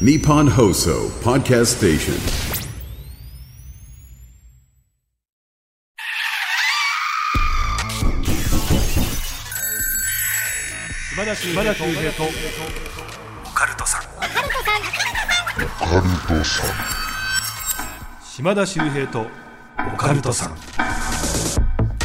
Nippon Hoso Podcast Station. 島田秀平とオカルトさん島田秀平とオカルトさん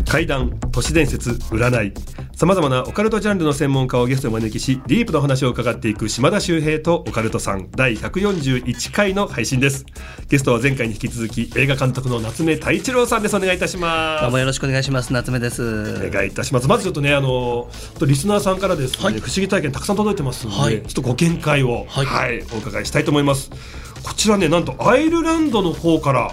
怪談都市伝説占いさまざまなオカルトジャンルの専門家をゲストにお招きしディープな話を伺っていく島田秀平とオカルトさん第141回の配信です。ゲストは前回に引き続き映画監督の夏目太一郎さんです。お願いいたします。どうもよろしくお願いします。夏目です。お願いいたします。まずちょっとねあのリスナーさんからですね、はい。不思議体験たくさん届いてますので、はい。ちょっとご見解を、ははいいお伺いしたいと思います。こちらねなんとアイルランドの方から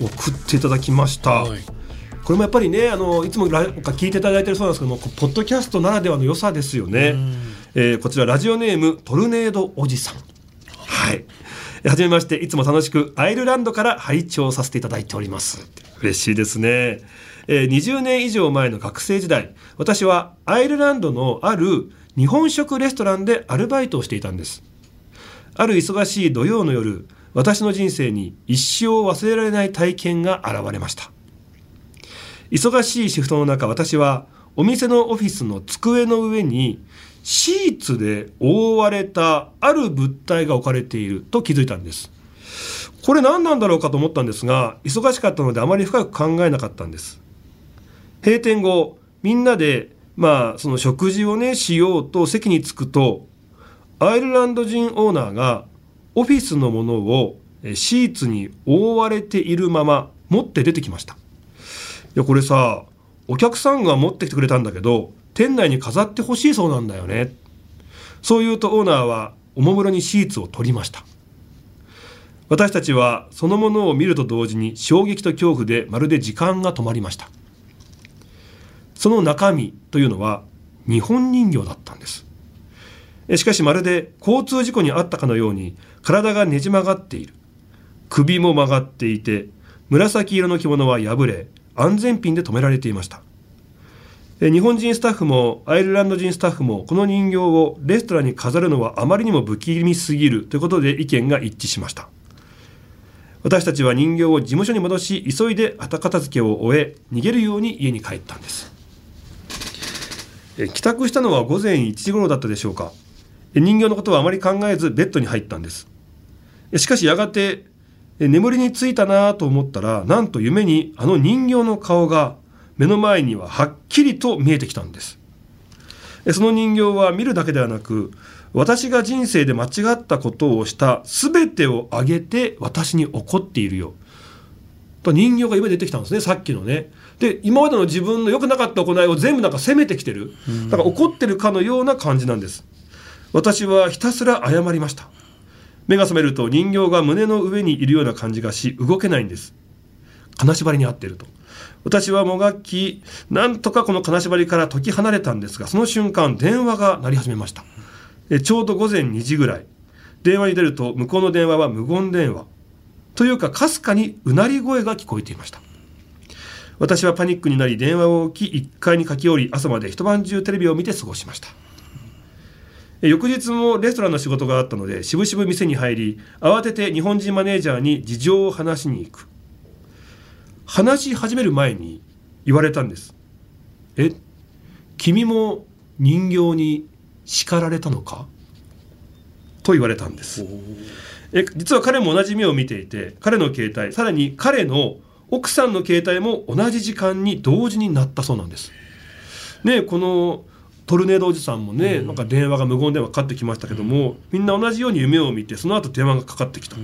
送っていただきました、はいこれもやっぱりねあのいつもラ聞いていただいてるそうなんですけどもポッドキャストならではの良さですよね、えーこちらラジオネームトルネードおじさん。はい。はじめましていつも楽しくアイルランドから拝聴させていただいております。嬉しいですね、えー20年以上前の学生時代私はアイルランドのある日本食レストランでアルバイトをしていたんです。ある忙しい土曜の夜私の人生に一生忘れられない体験が現れました忙しいシフトの中私はお店のオフィスの机の上にシーツで覆われたある物体が置かれていると気づいたんです。これ何なんだろうかと思ったんですが忙しかったのであまり深く考えなかったんです。閉店後みんなでまあその食事をねしようと席に着くとアイルランド人オーナーがオフィスのものをシーツに覆われているまま持って出てきました。いやこれさお客さんが持ってきてくれたんだけど店内に飾ってほしいそうなんだよね。そう言うとオーナーはおもむろにシーツを取りました。私たちはそのものを見ると同時に衝撃と恐怖でまるで時間が止まりました。その中身というのは日本人形だったんです。しかしまるで交通事故に遭ったかのように体がねじ曲がっている。首も曲がっていて紫色の着物は破れ安全ピンで止められていました。日本人スタッフもアイルランド人スタッフもこの人形をレストランに飾るのはあまりにも不気味すぎるということで意見が一致しました。私たちは人形を事務所に戻し急いで後片付けを終え逃げるように家に帰ったんです。帰宅したのは午前1時頃だったでしょうか。人形のことはあまり考えずベッドに入ったんです。しかしやがてえ眠りについたなと思ったらなんと夢にあの人形の顔が目の前にははっきりと見えてきたんです。えその人形は見るだけではなく私が人生で間違ったことをした全てを挙げて私に怒っているよ。と人形が夢出てきたんですねさっきのね。で今までの自分の良くなかった行いを全部なんか責めてきてる。だから怒ってるかのような感じなんです。私はひたすら謝りました。目が覚めると人形が胸の上にいるような感じがし動けないんです。金縛りに合っていると。私はもがきなんとかこの金縛りから解き離れたんですがその瞬間電話が鳴り始めました。えちょうど午前2時ぐらい。電話に出ると向こうの電話は無言電話。というかかすかにうなり声が聞こえていました。私はパニックになり電話を置き1階に駆け寄り朝まで一晩中テレビを見て過ごしました。翌日もレストランの仕事があったのでしぶしぶ店に入り慌てて日本人マネージャーに事情を話しに行く。話し始める前に言われたんです。え君も人形に叱られたのか？と言われたんです。え実は彼も同じ目を見ていて彼の携帯さらに彼の奥さんの携帯も同じ時間に同時になったそうなんです。ねこのトルネードおじさんもね、なんか電話が無言電話かかってきましたけども、みんな同じように夢を見てその後電話がかかってきた、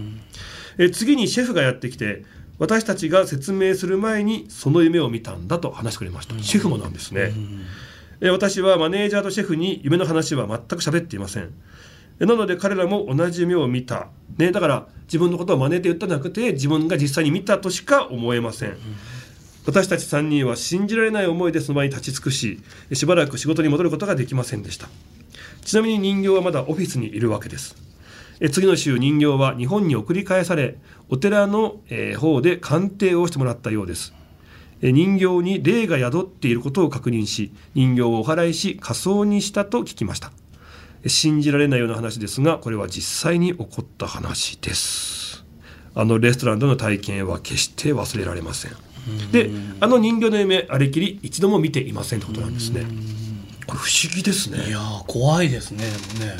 え次にシェフがやってきて私たちが説明する前にその夢を見たんだと話してくれました、シェフもなんですね、え私はマネージャーとシェフに夢の話は全く喋っていません。えなので彼らも同じ夢を見た、ね、だから自分のことを真似て言ったんじゃなくて自分が実際に見たとしか思えません、私たち3人は信じられない思いでその場に立ち尽くししばらく仕事に戻ることができませんでした。ちなみに人形はまだオフィスにいるわけです。え次の週人形は日本に送り返されお寺の、えー方で鑑定をしてもらったようです。え人形に霊が宿っていることを確認し人形をお祓いし仮装にしたと聞きました。信じられないような話ですがこれは実際に起こった話です。あのレストランでの体験は決して忘れられません。であの人形の夢あれきり一度も見ていませんってことなんですね。これ不思議ですね。いやー怖いですねでもね。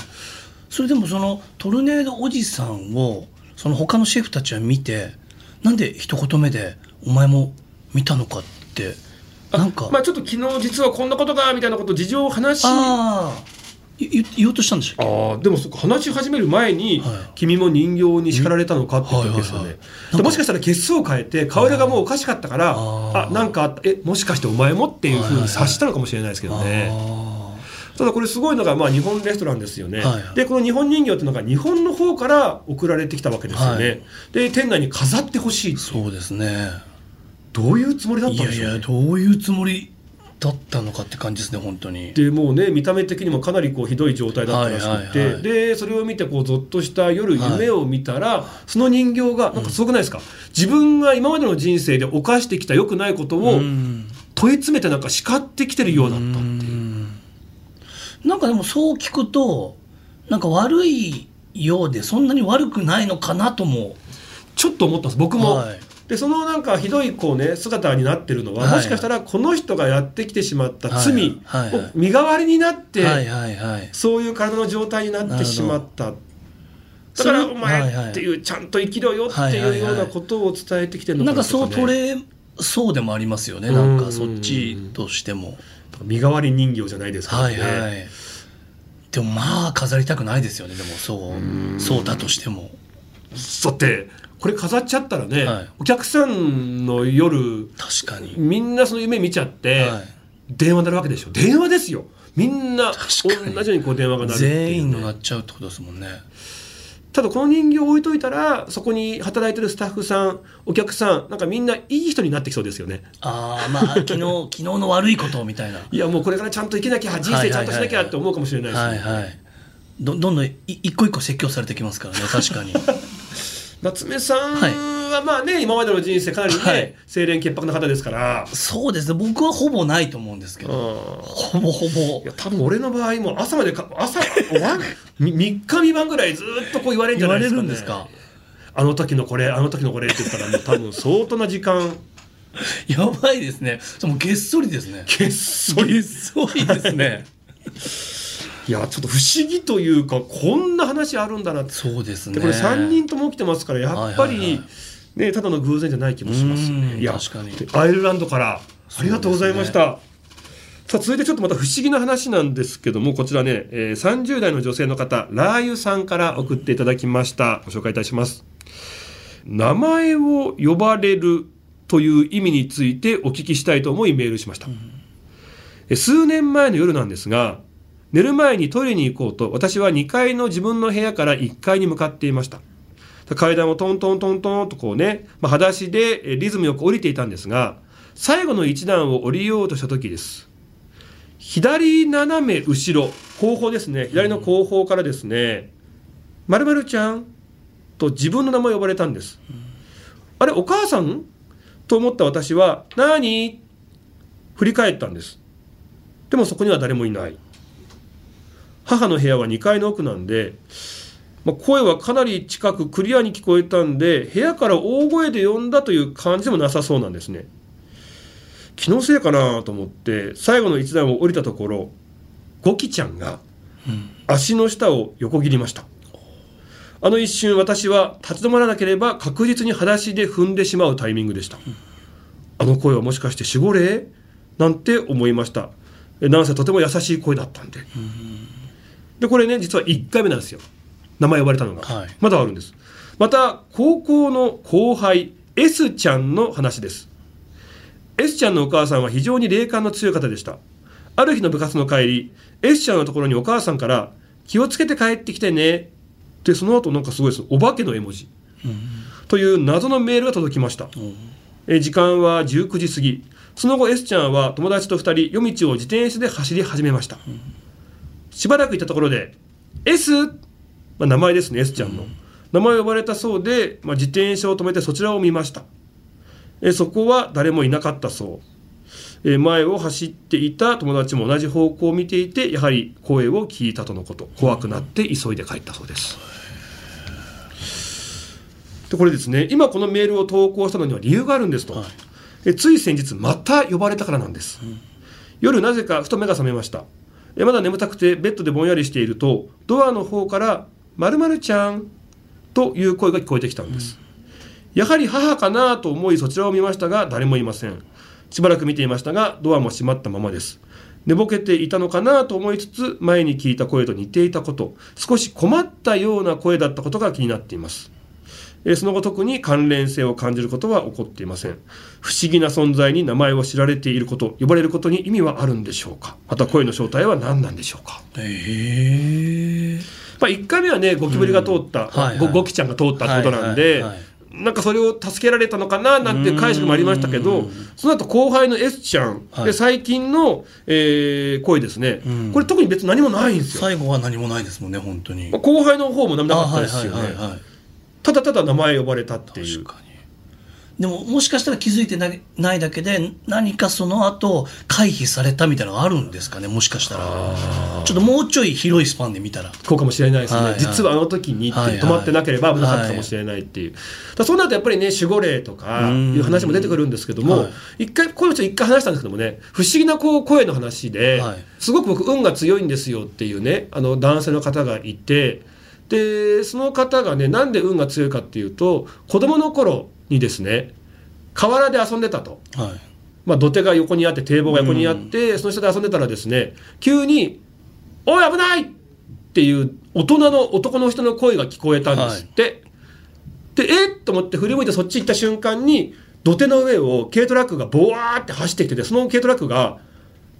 それでもそのトルネードおじさんをその他のシェフたちは見てなんで一言目で「お前も見たのか」ってなんか、まあちょっと昨日実はこんなことがみたいなこと事情を話し言言おうとしたんでしたっけ？ああでも話し始める前に、はい。君も人形に叱られたのかって言ったわけですよね。はいはいはい。でもしかしたら血相を変えて顔色がもうおかしかったからあー。あなんかあったえもしかしてお前もっていうふうに察したのかもしれないですけどね、あただこれすごいのが、まあ、日本レストランですよね、はいはい。でこの日本人形っていうのが日本の方から送られてきたわけですよね、はい。で店内に飾ってほしいーそうですね。どういうつもりだっいやいたんでしょうね。やどういうつもり？だったのかって感じですね本当に。でもうね見た目的にもかなりこうひどい状態だったらしくて、はいはいはいでそれを見てこうゾッとした夜夢を見たら、その人形がなんかすごくないですか、自分が今までの人生で犯してきた良くないことをうん。問い詰めてなんか叱ってきてるようだったっていう。なんかでもそう聞くとなんか悪いようでそんなに悪くないのかなとも。ちょっと思ったんです。僕も、はいでそのなんかひどいこうね姿になってるのは、はい。もしかしたらこの人がやってきてしまった罪を身代わりになって、はい。はい。はい。そういう体の状態になってしまった。だからお前はい。はい。っていうちゃんと生きろよってはいうようなことを伝えてきてるのなんかかなとか、ね、そう取れそうでもありますよね。なんかそっちとしても。身代わり人形じゃないですか。らはね、い。はい。でもまあ飾りたくないですよね。でもそう。そうだとしても。だってこれ飾っちゃったらね、はい。お客さんの夜確かに。みんなその夢見ちゃって、はい。電話鳴るわけでしょ。電話ですよ。みんな同じようにこう電話が鳴るね。全員のなっちゃうってことですもんね。ただこの人形を置いといたらそこに働いてるスタッフさんお客さんなんかみんないい人になってきそうですよね。ああまあ 昨日昨日の悪いことみたいな。いやもうこれからちゃんと生きなきゃ人生ちゃんとしなきゃって思うかもしれないですねはいはい。どどんどんい一個一個説教されてきますからね確かに 夏目さんはまあね、今までの人生かなりね、はい。清廉潔白な方ですから。そうですね。僕はほぼないと思うんですけど。うんほぼほぼ。いや多分俺の場合も朝までか朝ワン み3日3晩ぐらいずっとこう言われるんじゃないですか、ね、るんですか？あの時のこれあの時のこれって言ったらもう多分相当な時間。やばいですね。そのげっそりですね。げっそり。げっそりですね いやちょっと不思議というかこんな話あるんだなって。そうですね。でこれ3人とも起きてますからやっぱり、はいはいはい。ね、ただの偶然じゃない気もします。うんねいや確かに。アイルランドからありがとうございました、さあ続いてちょっとまた不思議な話なんですけどもこちらね、えー30代の女性の方ラー油さんから送っていただきました。ご紹介いたします。名前を呼ばれるという意味についてお聞きしたいと思いメールしました、え数年前の夜なんですが寝る前にトイレに行こうと私は2階の自分の部屋から1階に向かっていました。階段をトントントントンとこうね、まあ、裸足でリズムよく降りていたんですが最後の一段を降りようとした時です。左斜め後ろ後方ですね。左の後方からですね「まるまるちゃん」と自分の名前を呼ばれたんです、あれお母さんと思った私は「なに?」振り返ったんです。でもそこには誰もいない。母の部屋は2階の奥なんで、まあ、声はかなり近くクリアに聞こえたんで部屋から大声で呼んだという感じでもなさそうなんですね。気のせいかなと思って最後の一段を降りたところゴキちゃんが足の下を横切りました。あの一瞬私は立ち止まらなければ確実に裸足で踏んでしまうタイミングでした、あの声はもしかして守護霊？なんて思いました。えなんせとても優しい声だったんで、でこれね実は1回目なんですよ。名前呼ばれたのが、はい。まだあるんです。また高校の後輩 S ちゃんの話です。S ちゃんのお母さんは非常に霊感の強い方でした。ある日の部活の帰り S ちゃんのところにお母さんから「気をつけて帰ってきてね」でその後なんかすごいです。お化けの絵文字、という謎のメールが届きました、え時間は19時過ぎ。その後 S ちゃんは友達と2人夜道を自転車で走り始めました、しばらく行ったところで「S」まあ、名前ですね S ちゃんの、名前を呼ばれたそうで、まあ、自転車を止めてそちらを見ました。えそこは誰もいなかったそう。えー前を走っていた友達も同じ方向を見ていてやはり声を聞いたとのこと。怖くなって急いで帰ったそうです。でこれですね。今このメールを投稿したのには理由があるんですと、はい。えつい先日また呼ばれたからなんです、夜なぜかふと目が覚めました。えまだ眠たくてベッドでぼんやりしているとドアの方から「まるちゃん」という声が聞こえてきたんです、やはり母かなと思いそちらを見ましたが誰もいません。しばらく見ていましたがドアも閉まったままです。寝ぼけていたのかなと思いつつ前に聞いた声と似ていたこと。少し困ったような声だったことが気になっています。えーその後特に関連性を感じることは起こっていません。不思議な存在に名前を知られていること呼ばれることに意味はあるんでしょうか？また声の正体は何なんでしょうか？へえまあ、1回目はねゴキブリが通った、はいはい。ごゴキちゃんが通ったってことなんで、はいはいはい。なんかそれを助けられたのかななんて解釈もありましたけどうんその後後輩の S ちゃん、はい。で最近の、えー声ですね、うん。これ特に別に何もないんですよ。最後は何もないですもんね本当に。後輩の方も何もなかったですよね、ただただ名前呼ばれたっていう。でももしかしたら気づいてなないだけで何かその後回避されたみたいなのがあるんですかねもしかしたら。ちょっともうちょい広いスパンで見たら。そうかもしれないですね、はいはい。実はあの時に止まってなければ危なかったかもしれないっていう、だからそうなるとやっぱりね守護霊とかいう話も出てくるんですけども、はい。一回こういう人一回話したんですけどもね不思議なこう声の話で、はい。すごく僕運が強いんですよっていうねあの男性の方がいてでその方がねなんで運が強いかっていうと子供の頃にですね河原で遊んでたと。はいまあ、土手が横にあって堤防が横にあって、その下で遊んでたらですね急に「おい危ない!」っていう大人の男の人の声が聞こえたんですって、でえっ？と思って振り向いてそっち行った瞬間に土手の上を軽トラックがボワーって走ってきててその軽トラックが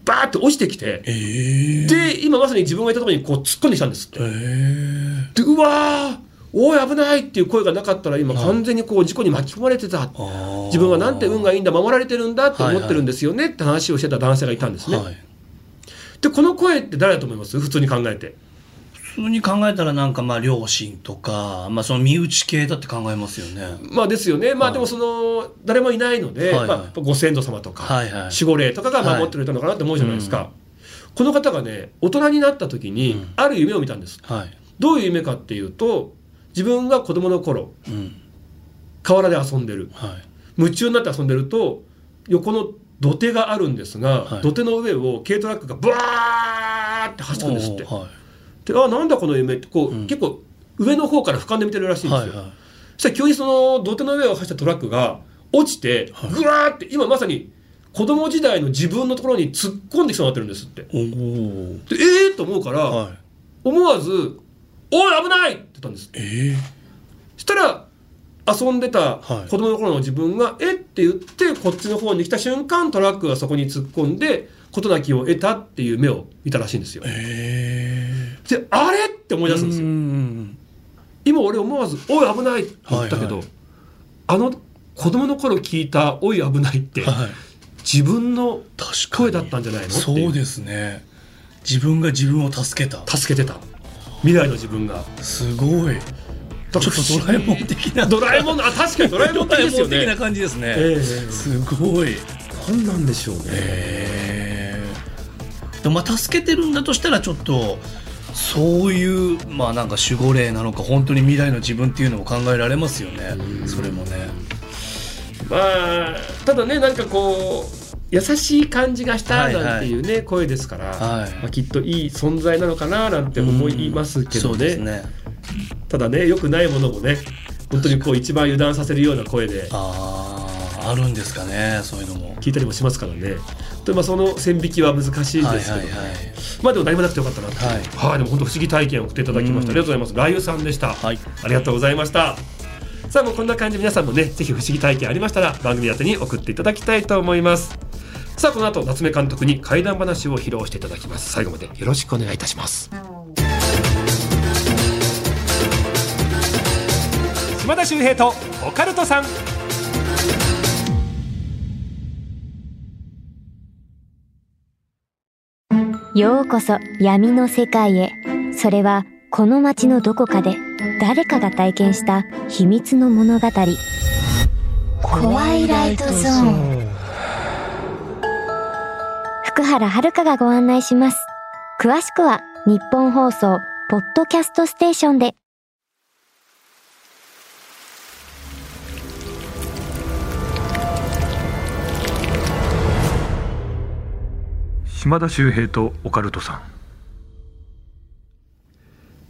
バーって落ちてきてええで今まさに自分がいたところにこう突っ込んできたんですって。ええでうわーおい危ないっていう声がなかったら今完全にこう事故に巻き込まれてた。あー。自分はなんて運がいいんだ守られてるんだって思ってるんですよねって話をしてた男性がいたんですね。はい。でこの声って誰だと思います？普通に考えて。普通に考えたらなんかまあ両親とか、まあ、その身内系だって考えますよね。まあですよね。まあはいでもその誰もいないので、はいはいまあ、ご先祖様とか、はいはい守護霊とかが守ってくれたのかなって思うじゃないですか。この方がね大人になった時にうんある夢を見たんです。はい。どういう夢かっていうと自分が子供の頃うん。河原で遊んでるはい。夢中になって遊んでると横の土手があるんですが、はい土手の上を軽トラックがブワーって走ってくんですって。であなんだこの夢ってこう、うん結構上の方から俯瞰で見てるらしいんですよ、はいはい。そしたら急にその土手の上を走ったトラックが落ちてはいぐわーって今まさに子供時代の自分のところに突っ込んできそうになってるんですってで。ええー、と思うから、はい。思わず「おい危ない!」って言ったんですええそしたら遊んでたはい子供の頃の自分が「えっ?」て言ってこっちの方に来た瞬間トラックがそこに突っ込んで事なきを得たっていう目を見たらしいんですよえであれって思い出すんですよん。今俺思わず「おい危ない!」って言ったけど、はいはいあの子供の頃聞いた「おい危ない」ってはい。自分の。声だったんじゃないのっていそうですね。自分が自分を助けた。助けてた未来の自分がすごい。ちょっとドラえもん的な。ドラえもんのあ確かにドラえもん的ですよドラえもん的なね感じですね。ええすごい。何なんでしょうね、えーでもまあ助けてるんだとしたらちょっとそういうまあなんか守護霊なのか本当に未来の自分っていうのも考えられますよね。それもね。まあただねなんかこう優しい感じがしたはいはい。なんていうね、声ですから、はい。まあ、きっといい存在なのかななんて思いますけどね,、ね。ただねよくないものもね本当にこう一番油断させるような声で。あああるんですかねそういうのも。聞いたりもしますからね。で、まあ、その線引きは難しいですけど、ね。はいはいはい。まあでも何もなくてよかったなってはい。はい、でも本当不思議体験を送っていただきました、うんありがとうございます。ライユさんでした、はい。ありがとうございました。さあもうこんな感じで皆さんもねぜひ不思議体験ありましたら番組宛てに送っていただきたいと思います。さあこの後夏目監督に怪談話を披露していただきます。最後までよろしくお願いいたします。島田秀平とオカルトさんようこそ闇の世界へ。それはこの街のどこかで誰かが体験した秘密の物語。怖いライトゾーン。福原遥がご案内します。詳しくは日本放送ポッドキャストステーションで。島田秀平とオカルトさん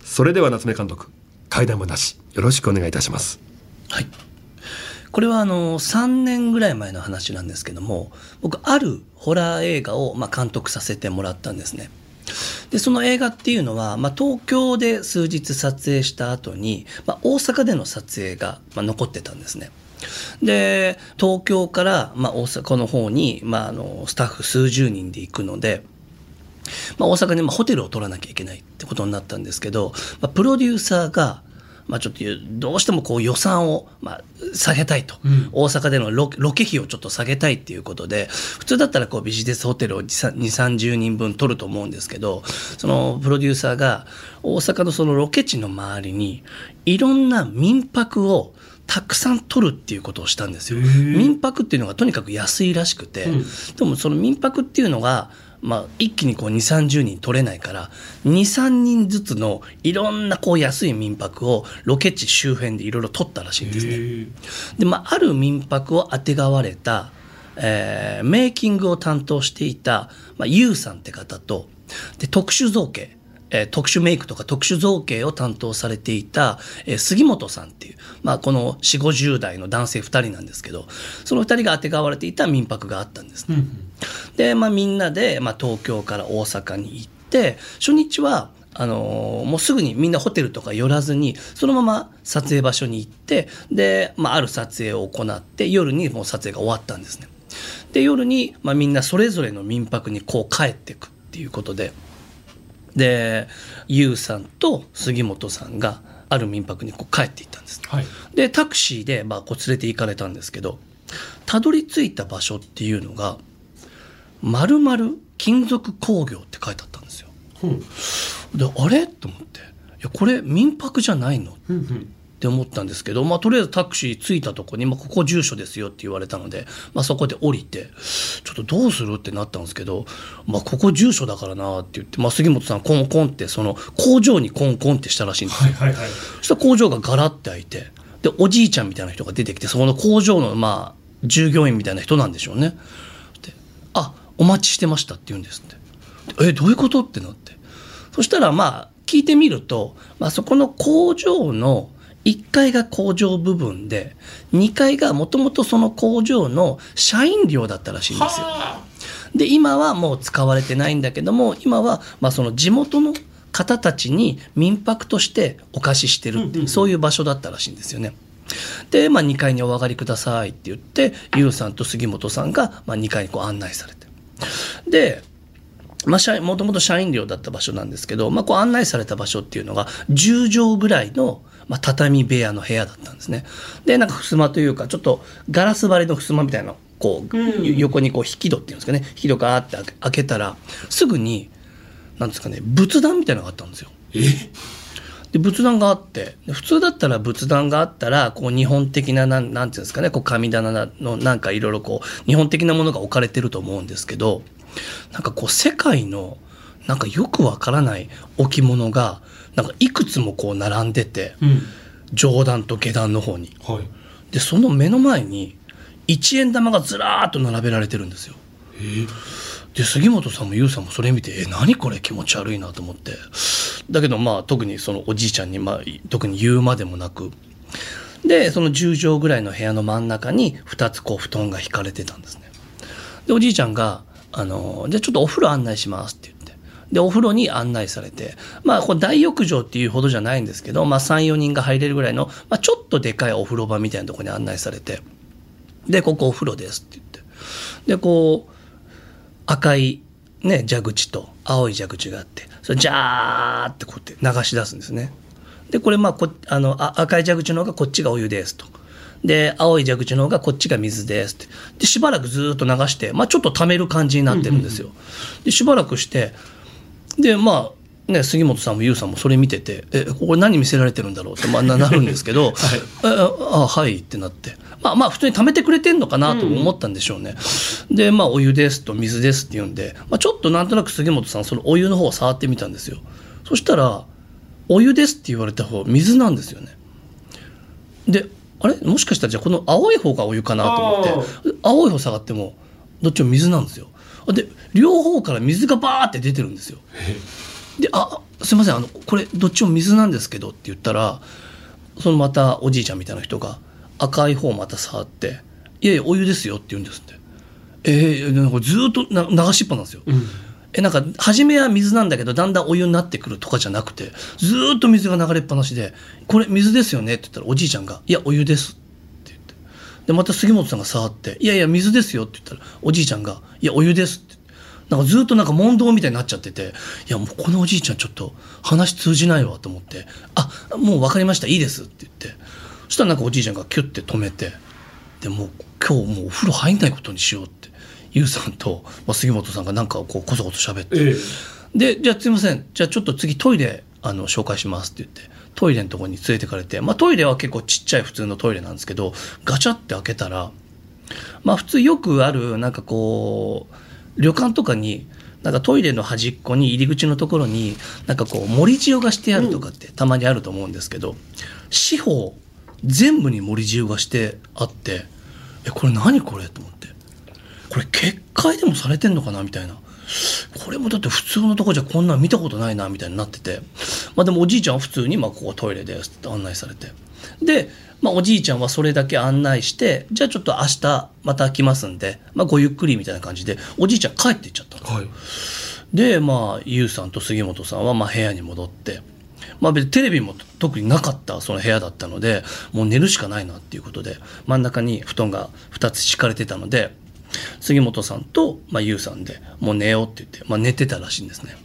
それでは夏目監督階段もなしよろしくお願いいたしますはい。これはあの3年ぐらい前の話なんですけども僕あるホラー映画をまあ監督させてもらったんですね。でその映画っていうのは、まあ、東京で数日撮影した後に、まあ、大阪での撮影が、まあ、残ってたんですね。で東京から、まあ、大阪の方に、まあ、あのスタッフ数十人で行くので、まあ、大阪にまあホテルを取らなきゃいけないってことになったんですけど、まあ、プロデューサーが、まあ、ちょっとどうしてもこう予算をまあ下げたいと、大阪でのロロケ費をちょっと下げたいっていうことで普通だったらこうビジネスホテルを2 3 0人分取ると思うんですけどそのプロデューサーが大阪のそのロケ地の周りにいろんな民泊をたくさん取るっていうことをしたんですよ。民泊っていうのがとにかく安いらしくて、でもその民泊っていうのがまあ、一気にこう2 3 0人取れないから23人ずつのいろんなこう安い民泊をロケ地周辺でいろいろ取ったらしいんですね。で、まあ、ある民泊をあてがわれた、えーメイキングを担当していた、まあ、ユウさんって方とで特殊造形えー特殊メイクとか特殊造形を担当されていた、えー杉本さんっていう、まあ、この4 5 0代の男性2人なんですけどその2人があてがわれていた民泊があったんですね。で、まあ、みんなで、まあ、東京から大阪に行って初日はあのーもうすぐにみんなホテルとか寄らずにそのまま撮影場所に行ってで、まあ、ある撮影を行って夜にもう撮影が終わったんですね。で夜に、まあ、みんなそれぞれの民泊にこう帰っていくっていうことででユウさんと杉本さんがある民泊にこう帰っていったんです。はいでタクシーでまあこう連れて行かれたんですけどたどり着いた場所っていうのが「まる金属工業」って書いてあったんですよ。であれ？と思って「いやこれ民泊じゃないの?」って思ったんですけど、まあ、とりあえずタクシー着いたとこに、まあ、ここ住所ですよって言われたので、まあ、そこで降りてちょっとどうするってなったんですけど、まあ、ここ住所だからなって言って、まあ、杉本さんコンコンってその工場にコンコンってしたらしいんですよ。はいはいそしたら工場がガラッて開いてでおじいちゃんみたいな人が出てきてそこの工場のまあ従業員みたいな人なんでしょうね。で「あお待ちしてました」って言うんですって。えどういうこと？ってなってそしたらまあ聞いてみると、まあ、そこの工場の1階が工場部分で2階がもともとその工場の社員寮だったらしいんですよ。で今はもう使われてないんだけども今はまあその地元の方たちに民泊としてお貸ししてるっていう、そういう場所だったらしいんですよね。で、まあ、2階にお上がりくださいって言ってユウさんと杉本さんがまあ2階にこう案内されてでまあ、もともと社員寮だった場所なんですけど、まあ、こう案内された場所っていうのが10畳ぐらいの、まあ、畳部屋の部屋だったんですね。でなんか襖というかちょっとガラス張りの襖みたいなのこう、横にこう引き戸っていうんですかね引き戸ガーって開けたらすぐになんですかね仏壇みたいなのがあったんですよ。で仏壇があってで普通だったら仏壇があったらこう日本的ななんなんていうんですかねこう神棚のなんかいろいろこう日本的なものが置かれてると思うんですけどなんかこう世界のなんかよくわからない置物がなんかいくつもこう並んでて、上段と下段の方に。はい。でその目の前に一円玉がずらーっと並べられてるんですよ。で杉本さんも優さんもそれ見て「え何これ気持ち悪いな」と思って。だけどまあ特にそのおじいちゃんに、まあ、特に言うまでもなく。でその10畳ぐらいの部屋の真ん中に2つこう布団が引かれてたんですね。でおじいちゃんが「あのじゃあちょっとお風呂案内します」って言ってでお風呂に案内されてまあこれ大浴場っていうほどじゃないんですけど、まあ、34人が入れるぐらいの、まあ、ちょっとでかいお風呂場みたいなところに案内されてでここお風呂ですって言ってでこう赤い、ね、蛇口と青い蛇口があってそれジャーってこうやって流し出すんですね。でこれまあこあのあ赤い蛇口の方がこっちがお湯ですと。で青い蛇口の方がこっちが水ですってでしばらくずっと流して、まあ、ちょっと溜める感じになってるんですよ。でしばらくしてでまあね、杉本さんも優さんもそれ見てて「えこれ何見せられてるんだろう?」って、まあ、な なるんですけど「はい、あはい」ってなってまあまあ普通に貯めてくれてんのかなと思ったんでしょうね。でまあ「お湯です」と「水です」って言うんで、まあ、ちょっとなんとなく杉本さんそのお湯の方を触ってみたんですよ。そしたら「お湯です」って言われた方水なんですよね。であれ？もしかしたらじゃあこの青い方がお湯かなと思って青い方下がってもどっちも水なんですよ。で両方から水がバーって出てるんですよ。で「あすいませんあのこれどっちも水なんですけど」って言ったらそのまたおじいちゃんみたいな人が赤い方また触って「いやいやお湯ですよ」って言うんですって。えー、なんかずっとな流しっぱなんですよ。うんえなんか初めは水なんだけどだんだんお湯になってくるとかじゃなくてずーっと水が流れっぱなしで「これ水ですよね」って言ったらおじいちゃんが「いやお湯です」でまた杉本さんが触って「いやいや水ですよ」って言ったらおじいちゃんが「いやお湯です」って。なんかずっとなんか問答みたいになっちゃってていやもうこのおじいちゃんちょっと話通じないわと思って「あもう分かりましたいいです」って言って。そしたらなんかおじいちゃんがキュッて止めてでもう今日もうお風呂入んないことにしようってゆうさんと、まあ、杉本さんがなんかこうこそこそ喋って。ええ。でじゃあすいませんじゃあちょっと次トイレあの紹介しますって言ってトイレのところに連れてかれて、まあ、トイレは結構ちっちゃい普通のトイレなんですけどガチャって開けたらまあ普通よくあるなんかこう旅館とかになんかトイレの端っこに入り口のところになんかこう盛り塩がしてあるとかってたまにあると思うんですけど、四方全部に盛り塩がしてあってえこれ何これと思って。これ結界でもされてんのかなみたいな。これもだって普通のとこじゃこんなん見たことないなみたいになってて。まあでもおじいちゃんは普通にまあここトイレですって案内されて。で、まあ、おじいちゃんはそれだけ案内してじゃあちょっと明日また来ますんで、まあ、ごゆっくりみたいな感じでおじいちゃん帰っていっちゃったの。はい。でまあゆうさんと杉本さんはまあ部屋に戻って、まあ、別にテレビも特になかったその部屋だったのでもう寝るしかないなっていうことで真ん中に布団が2つ敷かれてたので杉本さんと、まあ、ゆうさんでもう寝ようって言って、まあ、寝てたらしいんですね。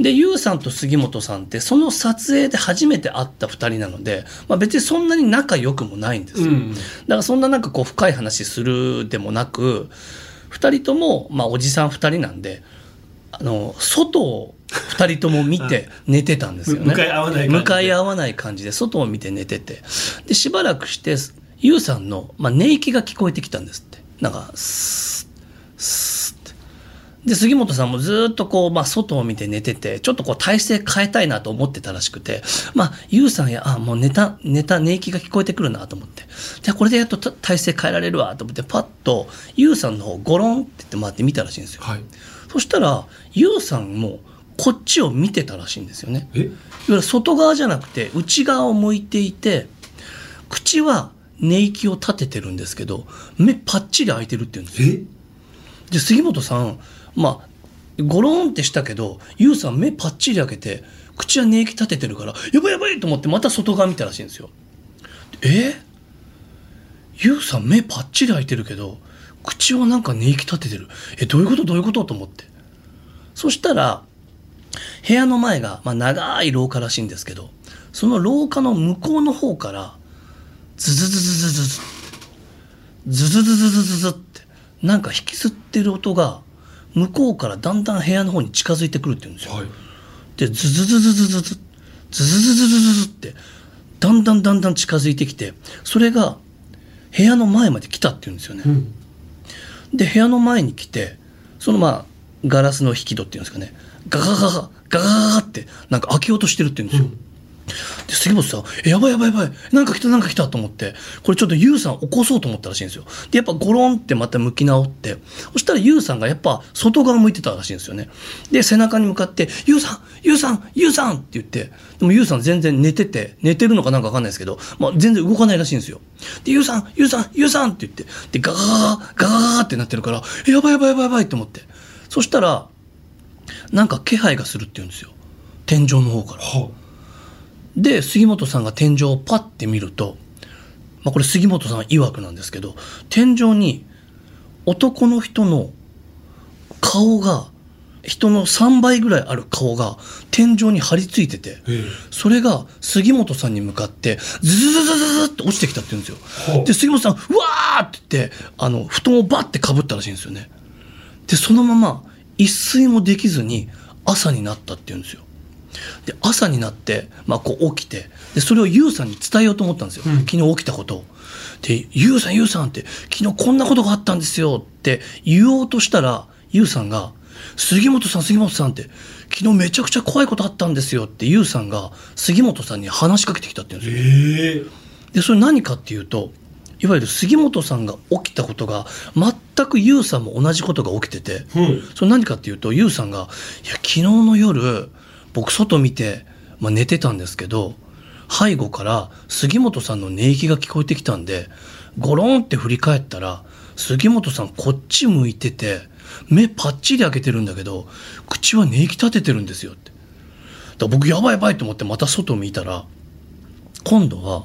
で、ゆうさんと杉本さんって、その撮影で初めて会った2人なので、まあ、別にそんなに仲良くもないんですよ。うんだからそんななんかこう深い話するでもなく2人ともまあおじさん2人なんであの外を2人とも見て 寝てたんですよね。向かい合わない感じで。向かい合わない感じで外を見て寝てて。でしばらくしてゆうさんの、まあ、寝息が聞こえてきたんですってなんかスッスッって。で杉本さんもずっとこう、まあ、外を見て寝ててちょっとこう体勢変えたいなと思ってたらしくてまあゆうさんやあもう寝た寝た寝息が聞こえてくるなと思って。じゃあこれでやっとた体勢変えられるわと思ってパッとゆうさんの方ゴロンって言って回って見たらしいんですよ、はい。そしたらゆうさんもこっちを見てたらしいんですよね。え？いわゆる外側じゃなくて内側を向いていて口は寝息を立ててるんですけど目パッチリ開いてるって言うんですよ。え？で杉本さんまあゴロンってしたけどユウさん目パッチリ開けて口は寝息立ててるからやばいやばいと思ってまた外側見たらしいんですよ。え？ユウさん目パッチリ開いてるけど口はなんか寝息立ててる。えどういうこと？どういうこと？と思って。そしたら部屋の前が、まあ、長い廊下らしいんですけどその廊下の向こうの方からズズズズズズズズズズズズズってなんか引き吸ってる音が向こうからだんだん部屋の方に近づいてくるって言うんですよ。はいでズズズズズズズズズズズズズズってだんだんだんだん近づいてきてそれが部屋の前まで来たって言うんですよね。うんで部屋の前に来てそのまあガラスの引き戸っていうんですかねガガガガガガガってなんか開けようとしてるって言うんですよ。で杉本さん「えやばいやばいやばいなんか来たなんか来た」と思ってこれちょっとユウさん起こそうと思ったらしいんですよでやっぱゴロンってまた向き直ってそしたらユウさんがやっぱ外側向いてたらしいんですよねで背中に向かって「ユウさんユウさんユウさん」って言ってでもユウさん全然寝てて寝てるのかなんか分かんないですけど、まあ、全然動かないらしいんですよで「ユウさんユウさんユウさん」って言ってでガガガガガガってなってるから「やばいやばいやばいやばい」と思ってそしたらなんか気配がするって言うんですよ天井の方から。はで杉本さんが天井をパッて見ると、まあ、これ杉本さん曰くなんですけど天井に男の人の顔が人の3倍ぐらいある顔が天井に張り付いててええ。それが杉本さんに向かってズズズズズズって落ちてきたって言うんですよ。で杉本さん「うわー!」って言ってあの布団をバッてかぶったらしいんですよね。でそのまま一睡もできずに朝になったって言うんですよで朝になって、まあ、こう起きてでそれをユウさんに伝えようと思ったんですよ、昨日起きたこと。を。で「ユウさんユウさん」って「昨日こんなことがあったんですよ」って言おうとしたらユウさんが「杉本さん杉本さん」って「昨日めちゃくちゃ怖いことあったんですよ」ってユウさんが杉本さんに話しかけてきたって言うんですよ。ええ。でそれ何かっていうといわゆる杉本さんが起きたことが全くユウさんも同じことが起きてて、うん。それ何かっていうとユウさんが「いや昨日の夜僕外見て、まあ、寝てたんですけど背後から杉本さんの寝息が聞こえてきたんでゴロンって振り返ったら杉本さんこっち向いてて目パッチリ開けてるんだけど口は寝息立ててるんですよ」って。だ僕やばいやばいと思ってまた外見たら今度は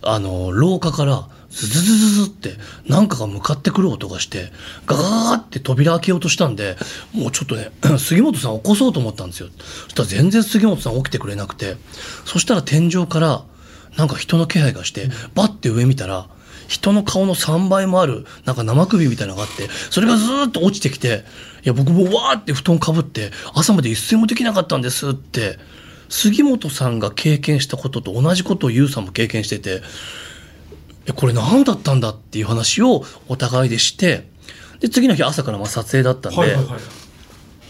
あの廊下からズズズズズって何かが向かってくる音がしてガガガって扉開けようとしたんでもうちょっとね 杉本さん起こそうと思ったんですよ。そしたら全然杉本さん起きてくれなくて。そしたら天井からなんか人の気配がしてバッて上見たら人の顔の3倍もあるなんか生首みたいなのがあってそれがずーっと落ちてきていや僕もわーって布団かぶって朝まで一睡もできなかったんですって杉本さんが経験したことと同じことをユウさんも経験しててえこれ何だったんだっていう話をお互いでしてで次の日朝からまあ撮影だったんで、はいはいはい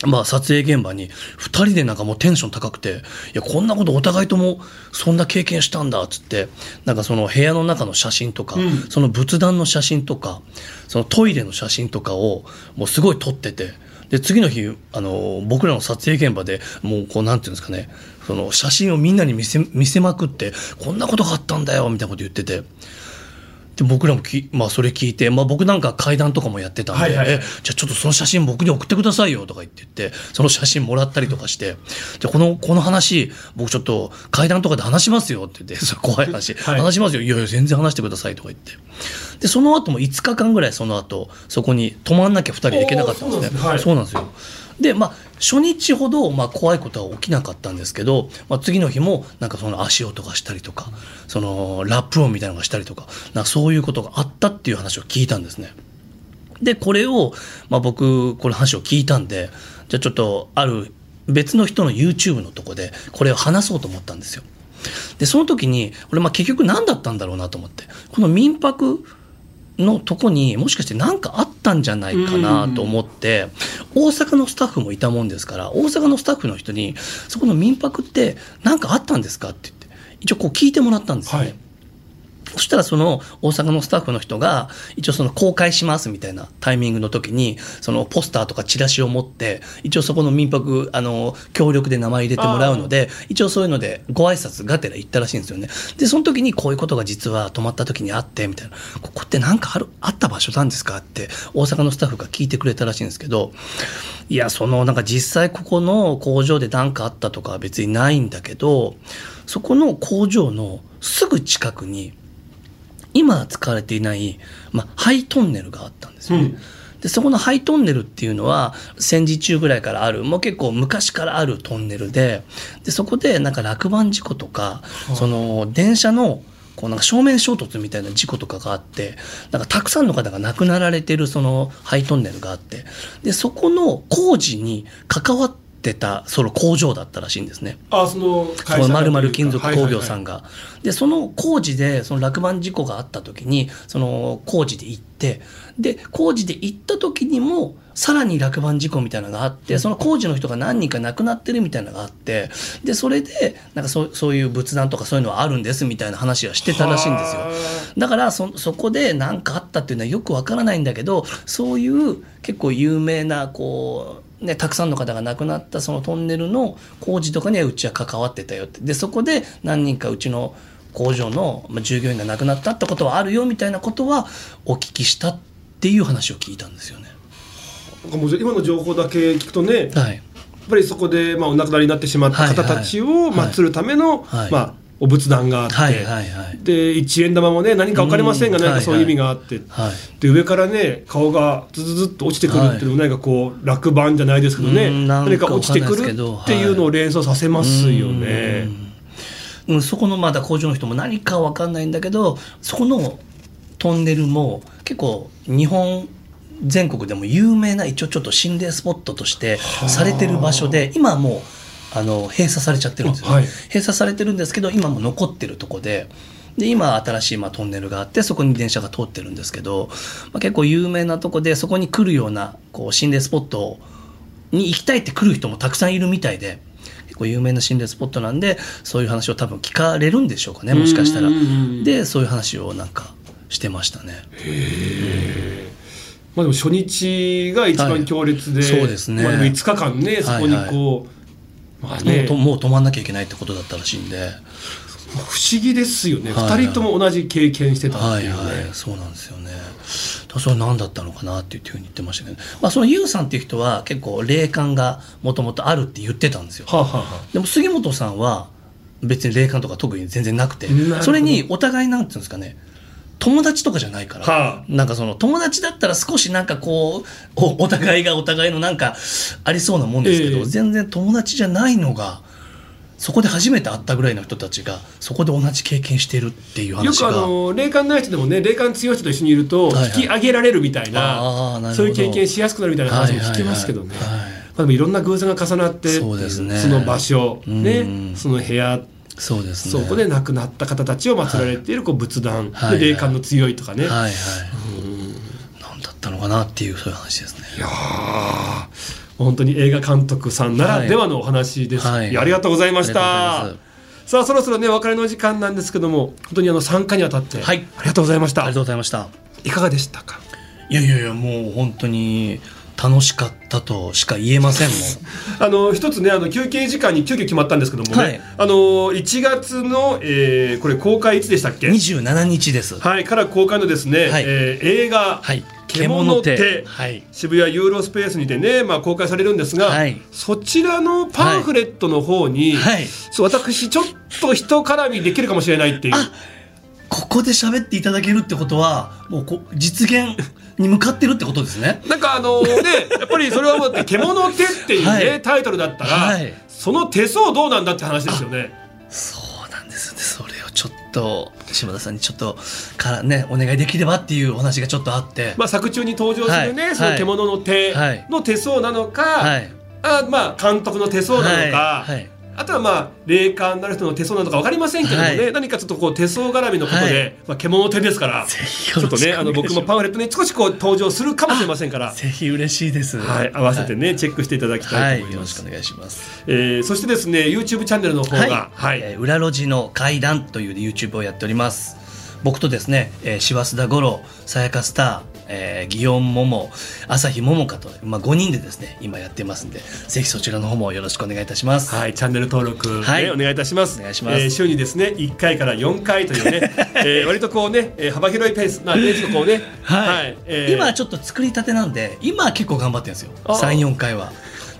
まあ撮影現場に2人でなんかもうテンション高くて「いやこんなことお互いともそんな経験したんだ」っつってなんかその部屋の中の写真とか、うんその仏壇の写真とかそのトイレの写真とかをもうすごい撮っててで次の日あの僕らの撮影現場でもうこうなんていうんですかねその写真をみんなに見せ見せまくってこんなことがあったんだよみたいなこと言ってて。で僕らもき、まあ、それ聞いて、まあ、僕なんか階段とかもやってたんで、はいはい。はいえじゃあちょっとその写真僕に送ってくださいよとか言って言ってその写真もらったりとかしてでこのこの話僕ちょっと階段とかで話しますよって言って 怖い話、はい。話しますよ。いやいや全然話してくださいとか言って。でその後も5日間ぐらいその後そこに泊まんなきゃ2人で行けなかったんですね。はい。そうなんですよでまあ初日ほどまあ怖いことは起きなかったんですけど、まあ、次の日もなんかその足音がしたりとかそのラップ音みたいなのがしたりとかなそういうことがあったっていう話を聞いたんですね。でこれを、まあ、僕この話を聞いたんでじゃあちょっとある別の人の YouTube のとこでこれを話そうと思ったんですよ。でその時に俺まあ結局何だったんだろうなと思ってこの民泊のとこにもしかして何かあったんじゃないかなと思って大阪のスタッフもいたもんですから大阪のスタッフの人に「そこの民泊って何かあったんですか?」って言って一応こう聞いてもらったんですよね。はいそしたらその大阪のスタッフの人が一応その公開しますみたいなタイミングの時にそのポスターとかチラシを持って一応そこの民泊あの協力で名前入れてもらうので一応そういうのでご挨拶がてら行ったらしいんですよね。でその時にこういうことが実は泊まった時にあってみたいな。ここって何かあるあった場所なんですかって大阪のスタッフが聞いてくれたらしいんですけどいやそのなんか実際ここの工場で何かあったとかは別にないんだけどそこの工場のすぐ近くに今は使われていない、まあ、ハイトンネルがあったんですよね。うんでそこのハイトンネルっていうのは戦時中ぐらいからあるもう結構昔からあるトンネルででそこでなんか落盤事故とか、その電車のこうなんか正面衝突みたいな事故とかがあってなんかたくさんの方が亡くなられてるそのハイトンネルがあってでそこの工事に関わってたその工場だったらしいんですね。あその会その丸々金属工業さんがが。でその工事でその落盤事故があった時にその工事で行ってで工事で行った時にもさらに落盤事故みたいなのがあってその工事の人が何人か亡くなってるみたいなのがあってでそれでなんかそうそういう仏壇とかそういうのはあるんですみたいな話はしてたらしいんですよ。だからそそこで何かあったっていうのはよくわからないんだけどそういう結構有名なこう、ね、たくさんの方が亡くなったそのトンネルの工事とかにはうちは関わってたよって。でそこで何人かうちの工場のまあ従業員が亡くなったってことはあるよみたいなことはお聞きしたっていう話を聞いたんですよね。もう今の情報だけ聞くとね、やっはい、ぱりそこで、まあ、お亡くなりになってしまった方たちを祀るための、はい。まあ、お仏壇があって、はいはいはい。で一円玉もね何か分かりませんがうん何かそういう意味があって、はい。で上からね顔がズズズっと落ちてくるっていうのも何かこう落盤じゃないですけどね、何か落ちてくるっていうのを連想させますよね。うん、そこのまだ工場の人も何かわかんないんだけどそこのトンネルも結構日本全国でも有名な一応ちょっと心霊スポットとしてされてる場所で今はもうあの閉鎖されちゃってるんですよ、ね。あはい。閉鎖されてるんですけど今も残ってるとこで。で今新しいまあトンネルがあってそこに電車が通ってるんですけど、まあ、結構有名なとこでそこに来るようなこう心霊スポットに行きたいって来る人もたくさんいるみたいで結構有名な心霊スポットなんでそういう話を多分聞かれるんでしょうかねもしかしたら。でそういう話をなんかしてましたね。まあでも初日が一番強烈で、はいそうですね。まあでも5日間ねそこにこう、まあねもうともう止まんなきゃいけないってことだったらしいんで。不思議ですよね、はい。はい二人とも同じ経験してたっていうね、はいはい。そうなんですよね。それは何だったのかなっていうふうに言ってましたけど、まあ、そのユウさんっていう人は結構霊感がもともとあるって言ってたんですよ。はあ、はあはあ。でも杉本さんは別に霊感とか特に全然なくて。それにお互いなんていうんですかね友達とかじゃないから、はあ。なんかその友達だったら少しなんかこうおお互いがお互いのなんかありそうなもんですけど、ええ。全然友達じゃないのがそこで初めて会ったぐらいの人たちがそこで同じ経験してるっていうよ話が。くあの霊感ない人でもね霊感強い人と一緒にいるとはいはい。引き上げられるみたいな,、あーなるほど。そういう経験しやすくなるみたいな話も聞きますけどね、はいはい。はいはいまあ、でもいろんな偶然が重なってその場所、うん。ね、その部屋そうですね。そこで亡くなった方たちを祀られているこう仏壇、はいで霊感の強いとかね、はいはい。何だったのかなっていうそういう話ですね。いやー本当に映画監督さんならではのお話です、はい。ありがとうございました。さあそろそろねお別れの時間なんですけども本当にあの参加にあたって、はい。ありがとうございました。ありがとうございました。いかがでしたか？いやいやいやもう本当に楽しかったとしか言えませんもん。あの一つねあの休憩時間に急遽決まったんですけどもね、はい。あの1月の、えーこれ公開いつでしたっけ？27日です。はいから公開のですね、はい。えー映画、はい。獣手。はい。渋谷ユーロスペースにてね、まあ、公開されるんですが、はい。そちらのパンフレットの方に、はい。私ちょっと人絡みできるかもしれないっていう。あここで喋っていただけるってことはもうこ実現に向かってるってことですね。なんかあのね やっぱりそれはもう獣手っていうね、はい。タイトルだったら、はい。その手相どうなんだって話ですよね。そうなんですね。それをちょっと島田さんにちょっとからねお願いできればっていうお話がちょっとあって、まあ、作中に登場するね、はい。その獣の手はい。の手相なのか、はい。あまあ監督の手相なのか、あとはまあ霊感なる人の手相なのか分かりませんけどもね、はい何かちょっとこう手相絡みのことで、はいまあ、獣手ですからひちょっとねあの僕もパンフレットに少しこう登場するかもしれませんから。ぜひ嬉しいですはい、合わせてね、チェックしていただきたはいい、と思います。よろしくお願いします。えーそしてですね、YouTube チャンネルの方が、はい、えー裏路地の階段という YouTube をやっております。僕とですね、えー、柴須田五郎、さやかスター、えー、祇園桃、朝日桃香と、まあ、5人でですね、今やってますんで、ぜひそちらの方もよろしくお願いいたします。はい、チャンネル登録、ねはいお願いいたします。お願いしますえー週にですね、1回から4回というね、えー割とこうね、えー幅広いペース、まあ、ね、ちょっとこうね、はい、えー今はちょっと作りたてなんで、今は結構頑張ってるんですよ。あ3、4回は。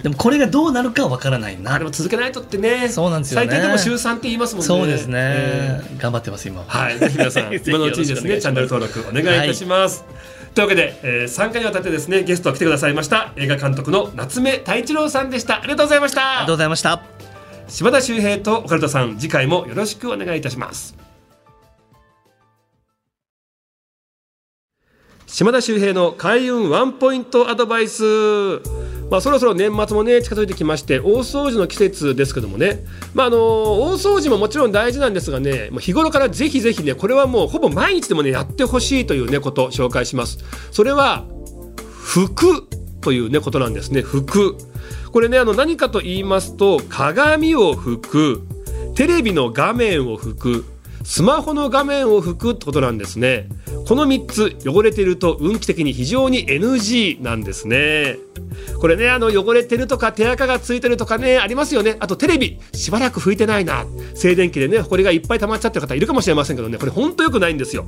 でもこれがどうなるかはわからないなあで。も続けないとってね、そうなんですよね最低でも週3って言いますもんね。そうですね、え頑張ってます、今は。ーはい、ぜひ皆さん、今のうちにですね、チャンネル登録お願いいたします。というわけで、えー、3回にわたってですね、ゲスト来てくださいました映画監督の夏目太一郎さんでした。ありがとうございました。ありがとうございました。柴田修平とオカルトさん次回もよろしくお願いいたします島田秀平の開運ワンポイントアドバイスまあそろそろ年末もね近づいてきまして大掃除の季節ですけどもね。まああの大掃除ももちろん大事なんですがね日頃からぜひぜひねこれはもうほぼ毎日でもねやってほしいというねこと紹介します。それは服というねことなんですね。服。これねあの何かと言いますと鏡を拭くテレビの画面を拭くスマホの画面を拭くってことなんですね。この3つ汚れてると運気的に非常に NG なんですね。これねあの汚れてるとか手垢がついてるとかねありますよね。あとテレビしばらく拭いてないな。静電気でね埃がいっぱい溜まっちゃってる方いるかもしれませんけどね。これほんと良くないんですよ。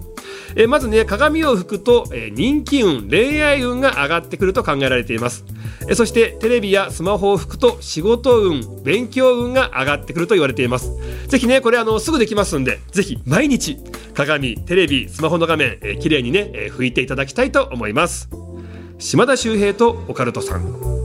えまずね鏡を拭くと、え人気運恋愛運が上がってくると考えられています。えそしてテレビやスマホを拭くと仕事運勉強運が上がってくると言われています。ぜひねこれあのすぐできますんでぜひ毎日鏡テレビスマホの画面、えー、綺麗にね、えー拭いていただきたいと思います。島田秀平とオカルトさん。